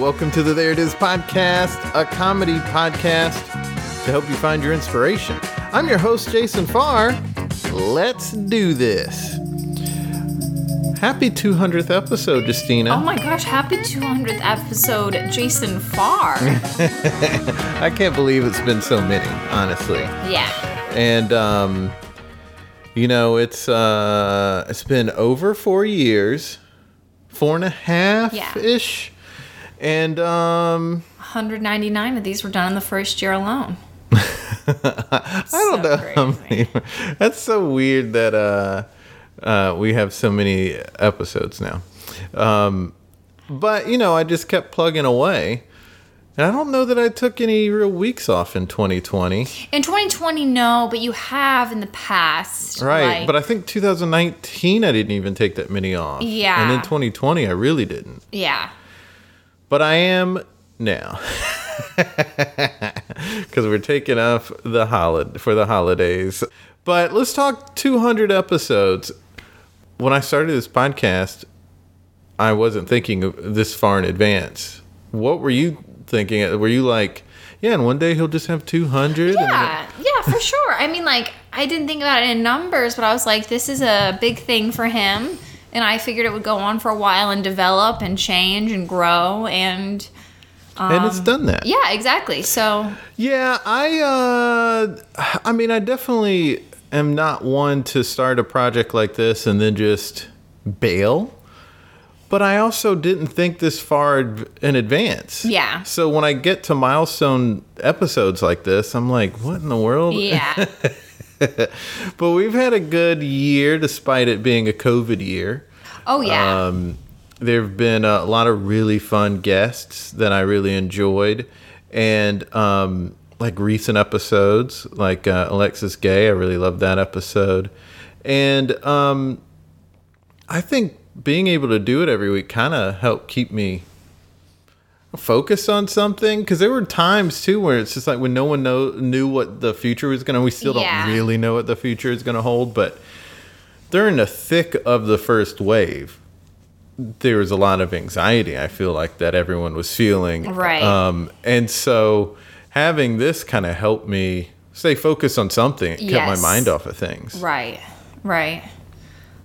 Welcome to the There It Is podcast, a comedy podcast to help you find your inspiration. I'm your host, Jason Farr. Let's do this. Happy 200th episode, Justina. Oh my gosh, happy 200th episode, Jason Farr. I can't believe it's been so many, honestly. yeah. And um you know, it's uh it's been over 4 years. Four and a half ish. And um 199 of these were done in the first year alone. I don't know how many. That's so weird that uh, uh, we have so many episodes now. Um, but you know, I just kept plugging away, and I don't know that I took any real weeks off in 2020. In 2020, no, but you have in the past. Right, like- but I think 2019 I didn't even take that many off. Yeah. and then 2020 I really didn't. yeah. But I am now. Because we're taking off the holiday for the holidays. But let's talk 200 episodes. When I started this podcast, I wasn't thinking this far in advance. What were you thinking? Were you like, yeah, and one day he'll just have 200? and then- Yeah, yeah, for sure. I mean, like, I didn't think about it in numbers, but I was like, this is a big thing for him. And I figured it would go on for a while and develop and change and grow. And and it's done that. yeah, exactly. So, Yeah, I uh I mean I definitely am not one to start a project like this and then just bail. But I also didn't think this far in advance. Yeah. So when I get to milestone episodes like this, I'm like, what in the world? yeah. But we've had a good year despite it being a COVID year. Oh, yeah. Um, there have been a lot of really fun guests that I really enjoyed, and um, like recent episodes, like uh, Alexis Gay. I really loved that episode, and um, I think being able to do it every week kind of helped keep me focused on something because there were times too where it's just like when no one know, knew what the future was gonna we still Yeah. don't really know what the future is gonna hold but during the thick of the first wave, there was a lot of anxiety. I feel like that everyone was feeling. Right. Um, and so having this kind of helped me stay focused on something. It kept my mind off of things. Right. Right.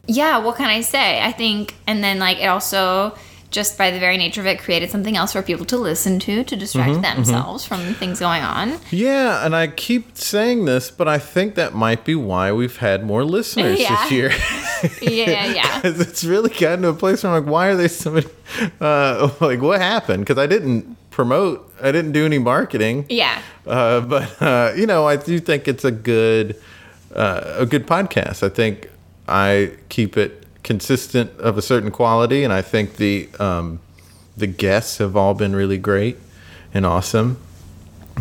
Yeah, what can I say? I think and then like it also just by the very nature of it created something else for people to listen to to distract Mm-hmm, themselves from things going on. Yeah, and I keep saying this, but I think that might be why we've had more listeners Yeah. this year. Yeah, yeah. 'Cause it's really gotten to a place where I'm like, why are there so many? Uh, like, what happened? Because I didn't promote, I didn't do any marketing. Yeah. Uh, but uh, you know, I do think it's a good uh, a good podcast. I think I keep it consistent of a certain quality, and I think the um, the guests have all been really great and awesome.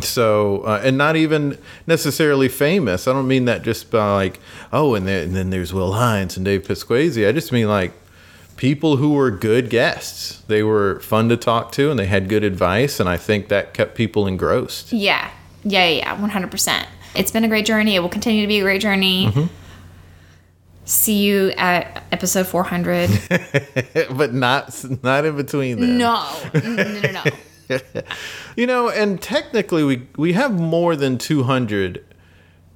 So, uh, and not even necessarily famous. I don't mean that just by like, oh, and, there, and then there's Will Hines and Dave Pasquesi. I just mean like people who were good guests. They were fun to talk to, and they had good advice, and I think that kept people engrossed. Yeah. Yeah, yeah, yeah, 100%. It's been a great journey. It will continue to be a great journey. Mm-hmm. See you at episode 400. but not not in between them. no. No, no, no. You know, and technically we we have more than 200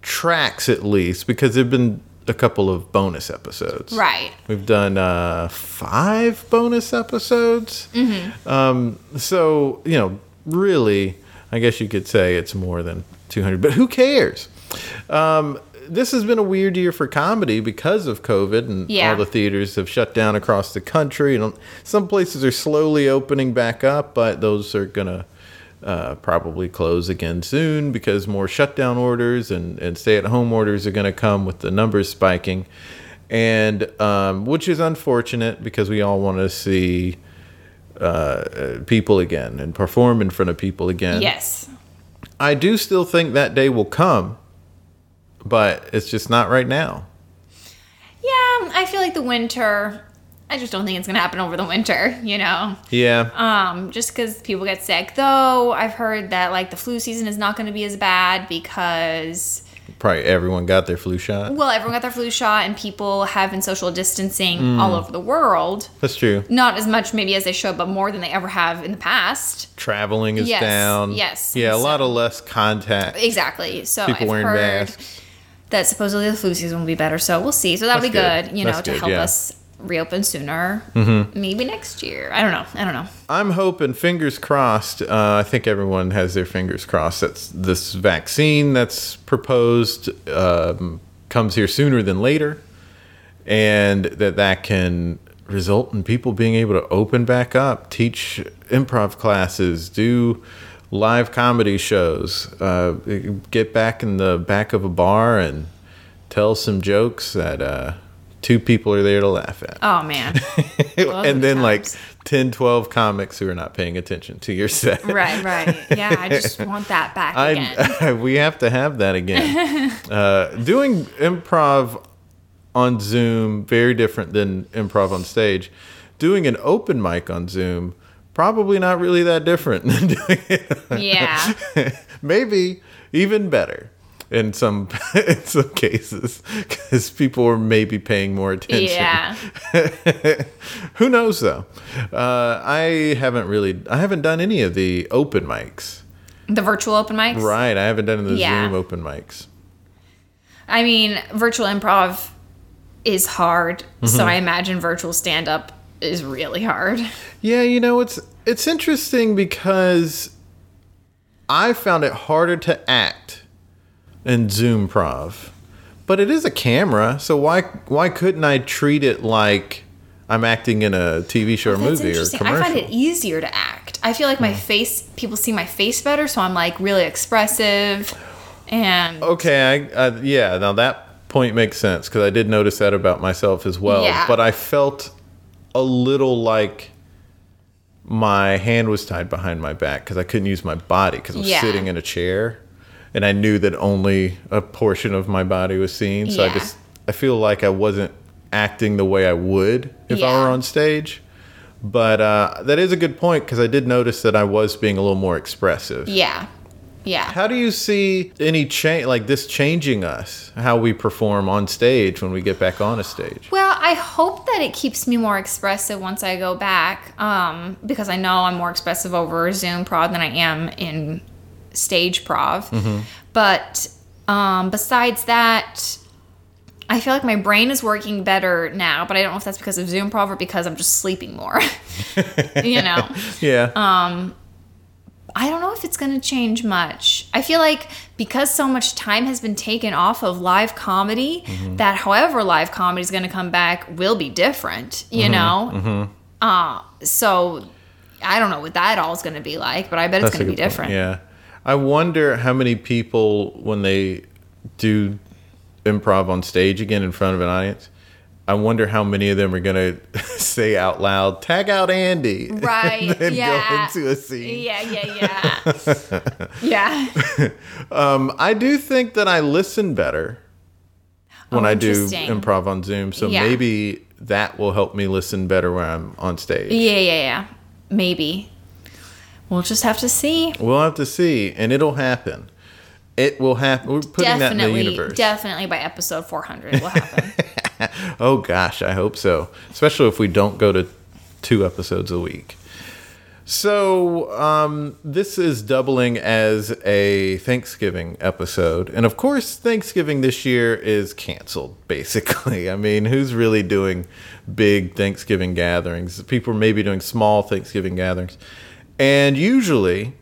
tracks at least because there've been a couple of bonus episodes. Right. We've done uh, five bonus episodes. Mm-hmm. Um, so you know, really, I guess you could say it's more than 200. But who cares? Um, this has been a weird year for comedy because of COVID and Yeah. all the theaters have shut down across the country. And some places are slowly opening back up, but those are gonna uh, probably close again soon because more shutdown orders and, and stay at home orders are going to come with the numbers spiking. And um, which is unfortunate because we all want to see uh, people again and perform in front of people again. Yes. I do still think that day will come, but it's just not right now. Yeah, I feel like the winter. I just don't think it's gonna happen over the winter. You know. Yeah. Um, just because people get sick. Though I've heard that like the flu season is not going to be as bad because Probably everyone got their flu shot. well, everyone got their flu shot and people have been social distancing Mm. all over the world. That's true. Not as much maybe as they should, but more than they ever have in the past. Traveling is Yes, down. yes. Yeah, a lot of less contact. Exactly. So People I've wearing heard masks. That supposedly the flu season will be better. So we'll see. So that'll That's be good. good, you know, That's to help yeah. Mm-hmm. us reopen sooner. Maybe next year. I don't know. I don't know. I'm hoping, fingers crossed. Uh, I think everyone has their fingers crossed. that this vaccine that's proposed um, comes here sooner than later, and that that can result in people being able to open back up, teach improv classes, do live comedy shows, uh, get back in the back of a bar and tell some jokes that uh, two people are there to laugh at Oh man. And the then like times. 10 12 comics who are not paying attention to your set Right, right. Yeah, I just want that back again. We have to have that again uh, doing improv on zoom very different than improv on stage doing an open mic on zoom probably not really that different than doing it yeah. maybe even better in some in some cases because people are maybe paying more attention Yeah. Who knows though? Uh, I haven't really, I haven't done any of the open mics. The virtual open mics. Right, I haven't done the Yeah. Zoom open mics. I mean, virtual improv is hard. Mm-hmm. So I imagine virtual stand up is really hard. Yeah, you know it's it's interesting because I found it harder to act in Zoom Prov, but it is a camera, so why why couldn't I treat it like I'm acting in a TV show or That's movie or commercial? I find it easier to act. I feel like my face, people see my face better, so I'm like really expressive. And Okay, I, uh, yeah, now that point makes sense because I did notice that about myself as well. Yeah. But I felt a little like my hand was tied behind my back because I couldn't use my body because I was Yeah. sitting in a chair, and I knew that only a portion of my body was seen. So I just I feel like I wasn't acting the way I would if I were on stage. But uh, that is a good point because I did notice that I was being a little more expressive. yeah. Yeah. How do you see any change, like this changing us, how we perform on stage when we get back on a stage? Well, I hope that it keeps me more expressive once I go back, um, because I know I'm more expressive over Zoom prov than I am in stage prov. Mm-hmm. But um, besides that, I feel like my brain is working better now, but I don't know if that's because of Zoom prov or because I'm just sleeping more. you know. Yeah. Um, I don't know if it's going to change much. I feel like because so much time has been taken off of live comedy, mm-hmm. that however live comedy is going to come back will be different, you mm-hmm. know? Mm-hmm. Uh, so I don't know what that all is going to be like, but I bet it's That's a going to be point. different. Yeah. I wonder how many people, when they do improv on stage again in front of an audience, I wonder how many of them are going to say out loud, tag out Andy. Right. and yeah. go into a scene. Yeah, yeah, yeah. yeah. Um, I do think that I listen better when Oh, I do improv on Zoom. So Yeah. maybe that will help me listen better when I'm on stage. Yeah, yeah, yeah. Maybe. We'll just have to see. We'll have to see, and it'll happen. It will happen. We're putting that in the universe. definitely by episode 400 it will happen. oh gosh, I hope so. Especially if we don't go to two episodes a week. So um, this is doubling as a Thanksgiving episode, and of course, Thanksgiving this year is canceled. Basically, I mean, who's really doing big Thanksgiving gatherings? People are maybe doing small Thanksgiving gatherings, and usually,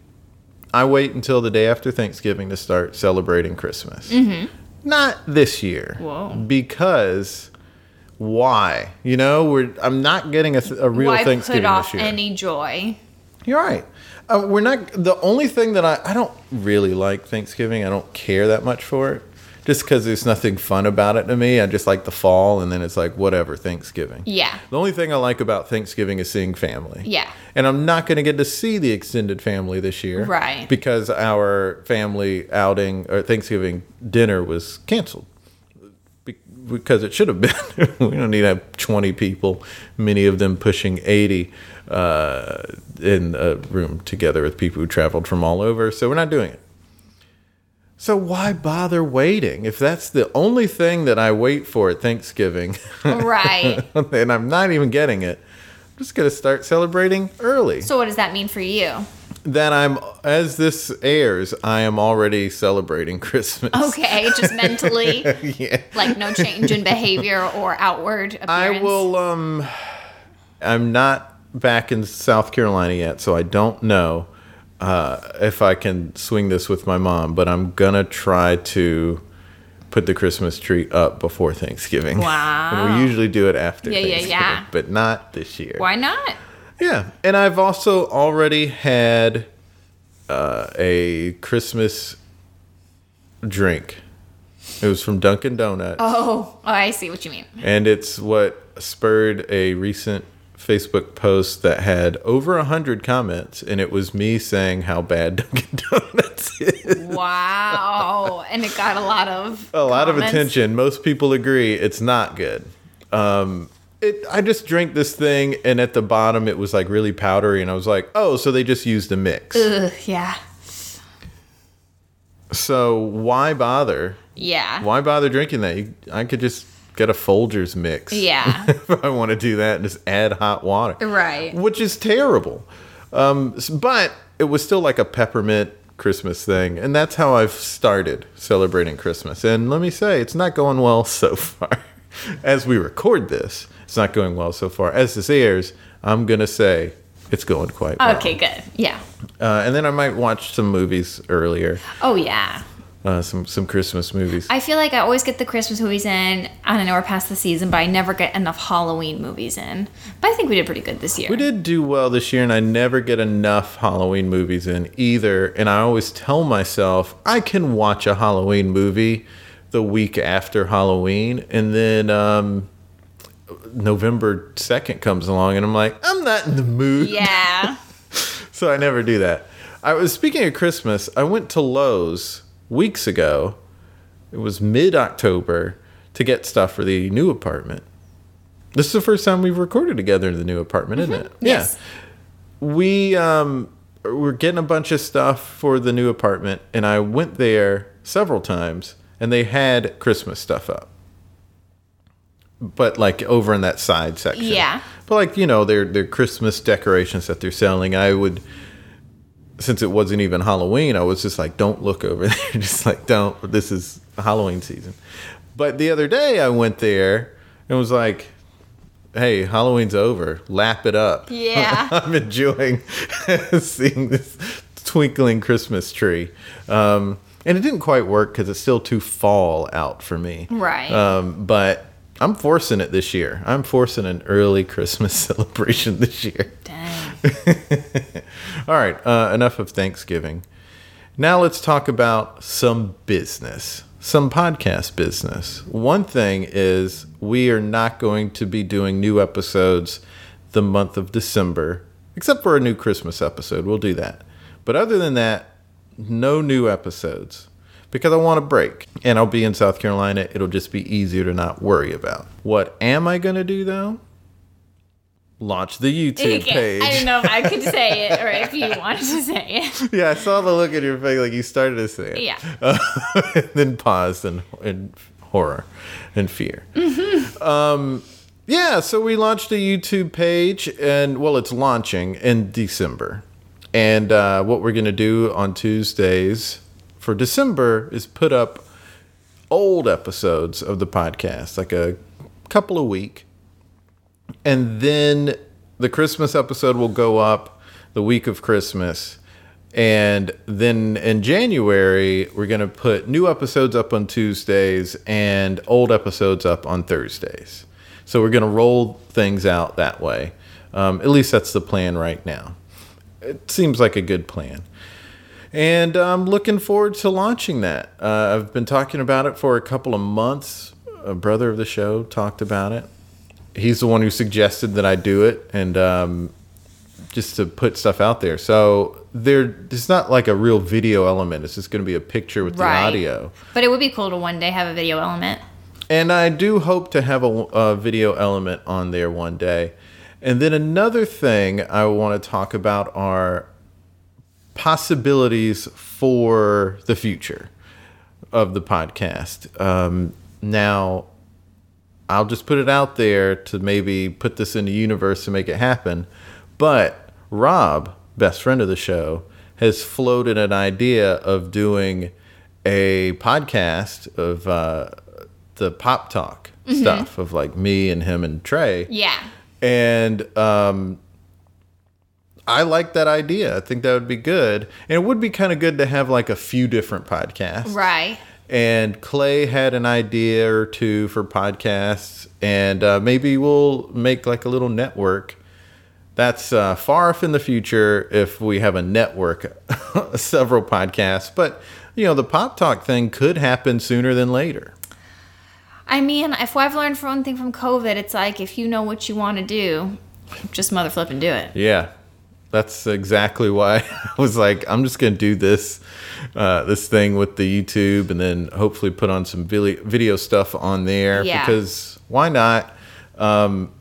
I wait until the day after Thanksgiving to start celebrating Christmas. Not this year, Whoa. because why? You know, we're I'm not getting a, a real Why Thanksgiving put off this year. any joy? You're right. Uh, we're not the only thing that I I don't really like Thanksgiving. I don't care that much for it. Just because there's nothing fun about it to me. I just like the fall, and then it's like whatever Thanksgiving. Yeah. The only thing I like about Thanksgiving is seeing family. Yeah. And I'm not going to get to see the extended family this year. Right. Because our family outing or Thanksgiving dinner was canceled. Because it should have been. we don't need to have 20 people, many of them pushing 80, uh, in a room together with people who traveled from all over. So we're not doing it. So why bother waiting? If that's the only thing that I wait for at Thanksgiving, Right. and I'm not even getting it, I'm just gonna start celebrating early. so what does that mean for you? Then I'm, as this airs, I am already celebrating Christmas. Okay, just mentally, yeah. like no change in behavior or outward appearance. I will. Um, I'm not back in South Carolina yet, so I don't know uh, if I can swing this with my mom. But I'm gonna try to put the Christmas tree up before Thanksgiving. Wow. and we usually do it after. Yeah, yeah, Thanksgiving, yeah. But not this year. Why not? Yeah, and I've also already had uh, a Christmas drink. It was from Dunkin' Donuts. Oh, oh, I see what you mean. And it's what spurred a recent Facebook post that had over a hundred comments, and it was me saying how bad Dunkin' Donuts is. Wow, and it got a lot of A lot of attention. Most people agree it's not good. Um, it. I just drank this thing, and at the bottom it was like really powdery, and I was like, oh, so they just used a mix. Ugh, yeah, So why bother? yeah, Why bother drinking that? You, I could just get a Folgers mix. yeah. if I want to do that just add hot water. right. which is terrible. Um, but it was still like a peppermint Christmas thing, and that's how I've started celebrating Christmas. And let me say, it's not going well so far. As we record this, it's not going well so far. As this airs, I'm gonna say it's going quite well. Okay, good. Yeah. Uh, and then I might watch some movies earlier, Oh yeah. Uh, some some Christmas movies. I feel like I always get the Christmas movies in, I don't know we're past the season, but I never get enough Halloween movies in. But I think we did pretty good this year. We did do well this year, and I never get enough Halloween movies in either. And I always tell myself I can watch a Halloween movie the week after Halloween, and then um, November 2nd comes along, and I'm like, I'm not in the mood. Yeah. So I never do that. I was speaking of Christmas, I went to Lowe's weeks ago. It was mid October to get stuff for the new apartment. This is the first time we've recorded together in the new apartment, isn't it? Yes. Yeah. We um were getting a bunch of stuff for the new apartment and I went there several times and they had Christmas stuff up. But like over in that side section. Yeah. But like, you know, their their Christmas decorations that they're selling, I would since it wasn't even Halloween, I was just like, don't look over there. just like, don't. This is Halloween season. But the other day, I went there and was like, hey, Halloween's over. Lap it up. Yeah. I'm enjoying seeing this twinkling Christmas tree. Um, and it didn't quite work because it's still too fall out for me. Right. Um, but I'm forcing it this year. I'm forcing an early Christmas celebration this year. Dang. All right, uh, enough of Thanksgiving. Now let's talk about some business, some podcast business. One thing is we are not going to be doing new episodes the month of December, except for a new Christmas episode. We'll do that. But other than that, no new episodes because I want a break and I'll be in South Carolina. It'll just be easier to not worry about. What am I going to do though? Launch the YouTube Okay, page. I didn't know if I could say it or if you wanted to say it. Yeah, I saw the look in your face like you started to say it. Yeah. Uh, and then paused in, in horror and fear. Um, yeah, so we launched a YouTube page, and well, it's launching in December. And uh, what we're going to do on Tuesdays for December is put up old episodes of the podcast, like a couple a week and then the Christmas episode will go up the week of Christmas. And then in January, we're going to put new episodes up on Tuesdays and old episodes up on Thursdays. So we're going to roll things out that way. Um, at least that's the plan right now. It seems like a good plan. And I'm looking forward to launching that. Uh, I've been talking about it for a couple of months. A brother of the show talked about it. He's the one who suggested that I do it, and um, just to put stuff out there. So there, it's not like a real video element. It's just going to be a picture with the audio. But it would be cool to one day have a video element. And I do hope to have a, a video element on there one day. And then another thing I want to talk about are possibilities for the future of the podcast. Um, now, I'll just put it out there to maybe put this in the universe to make it happen. But Rob, best friend of the show, has floated an idea of doing a podcast of uh, the pop talk stuff of like me and him and Trey. Yeah. And um, I like that idea. I think that would be good. And it would be kind of good to have like a few different podcasts. Right. And Clay had an idea or two for podcasts. And uh, maybe we'll make like a little network. That's uh, far off in the future if we have a network, several podcasts. But, you know, the pop talk thing could happen sooner than later. I mean, if I've learned for one thing from COVID, it's like if you know what you want to do, just mother flip and do it. Yeah, that's exactly why I was like, I'm just gonna do this, uh, this thing with the YouTube, and then hopefully put on some video stuff on there Yeah. because why not? Um,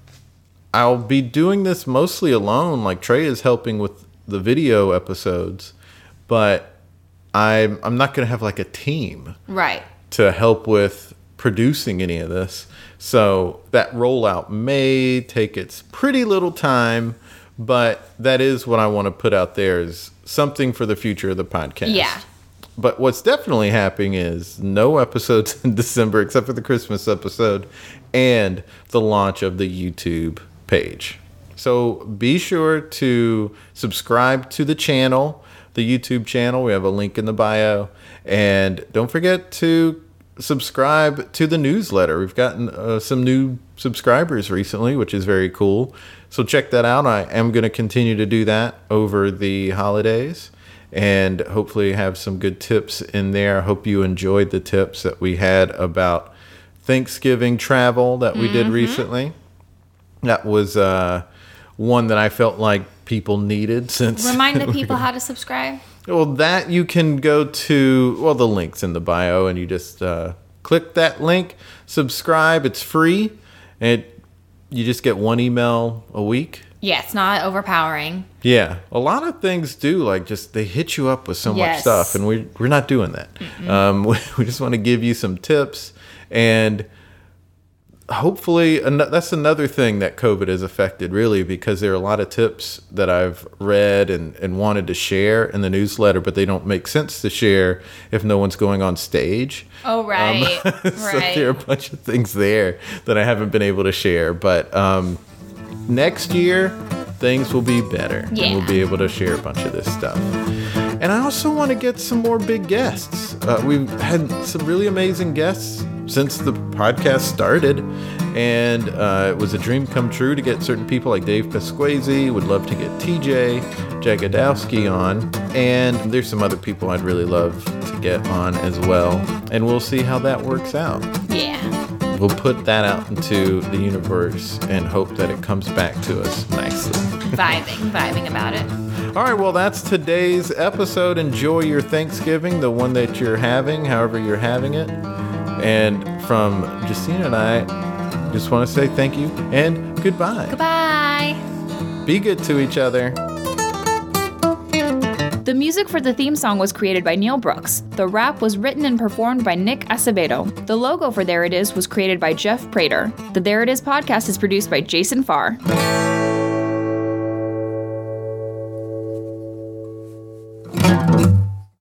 I'll be doing this mostly alone. Like Trey is helping with the video episodes, but I'm I'm not gonna have like a team Right. to help with producing any of this. So that rollout may take its pretty little time, but that is what I want to put out there is something for the future of the podcast. Yeah. But what's definitely happening is no episodes in December except for the Christmas episode and the launch of the YouTube page. So be sure to subscribe to the channel, the YouTube channel. We have a link in the bio. And don't forget to subscribe to the newsletter. We've gotten uh, some new subscribers recently, which is very cool. So check that out. I am going to continue to do that over the holidays and hopefully have some good tips in there. I hope you enjoyed the tips that we had about Thanksgiving travel that we did recently. That was uh, one that I felt like people needed since Remind the people how to subscribe. well, that you can go to, well, the link's in the bio, and you just uh, click that link, subscribe. It's free, it, you just get one email a week. Yeah, it's not overpowering. Yeah, a lot of things do like just they hit you up with so much stuff, and we we're not doing that. Um, we, we just want to give you some tips, and hopefully an- that's another thing that COVID has affected really because there are a lot of tips that I've read and, and wanted to share in the newsletter, but they don't make sense to share if no one's going on stage. Oh, right. so right. there are a bunch of things there that I haven't been able to share. But um, next year, things will be better. Yeah. And we'll be able to share a bunch of this stuff. And I also want to get some more big guests. Uh, we've had some really amazing guests since the podcast started. And uh, it was a dream come true to get certain people like Dave Pasquesi. Would love to get TJ Jagodowski on. And there's some other people I'd really love to get on as well. And we'll see how that works out. yeah. We'll put that out into the universe and hope that it comes back to us nicely. Vibing, vibing about it. All right, well, that's today's episode. Enjoy your Thanksgiving, the one that you're having, however you're having it. And from Justina and I, just want to say thank you and goodbye. Goodbye. Be good to each other. The music for the theme song was created by Neil Brooks. The rap was written and performed by Nick Acevedo. The logo for There It Is was created by Jeff Prater. The There It Is podcast is produced by Jason Farr.